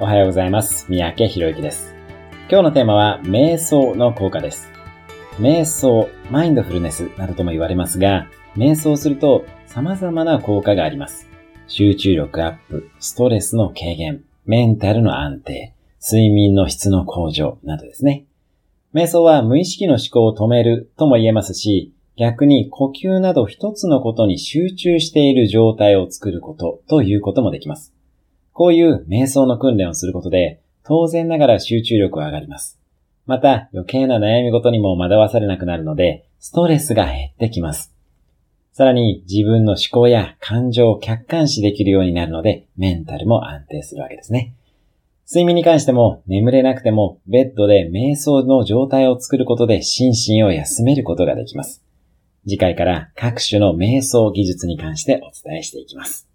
おはようございます。三宅博之です。今日のテーマは、瞑想の効果です。瞑想、マインドフルネスなどとも言われますが、瞑想すると様々な効果があります。集中力アップ、ストレスの軽減、メンタルの安定、睡眠の質の向上などですね。瞑想は無意識の思考を止めるとも言えますし、逆に呼吸など一つのことに集中している状態を作ることということもできます。こういう瞑想の訓練をすることで、当然ながら集中力は上がります。また余計な悩み事にも惑わされなくなるので、ストレスが減ってきます。さらに自分の思考や感情を客観視できるようになるので、メンタルも安定するわけですね。睡眠に関しても眠れなくてもベッドで瞑想の状態を作ることで心身を休めることができます。次回から各種の瞑想技術に関してお伝えしていきます。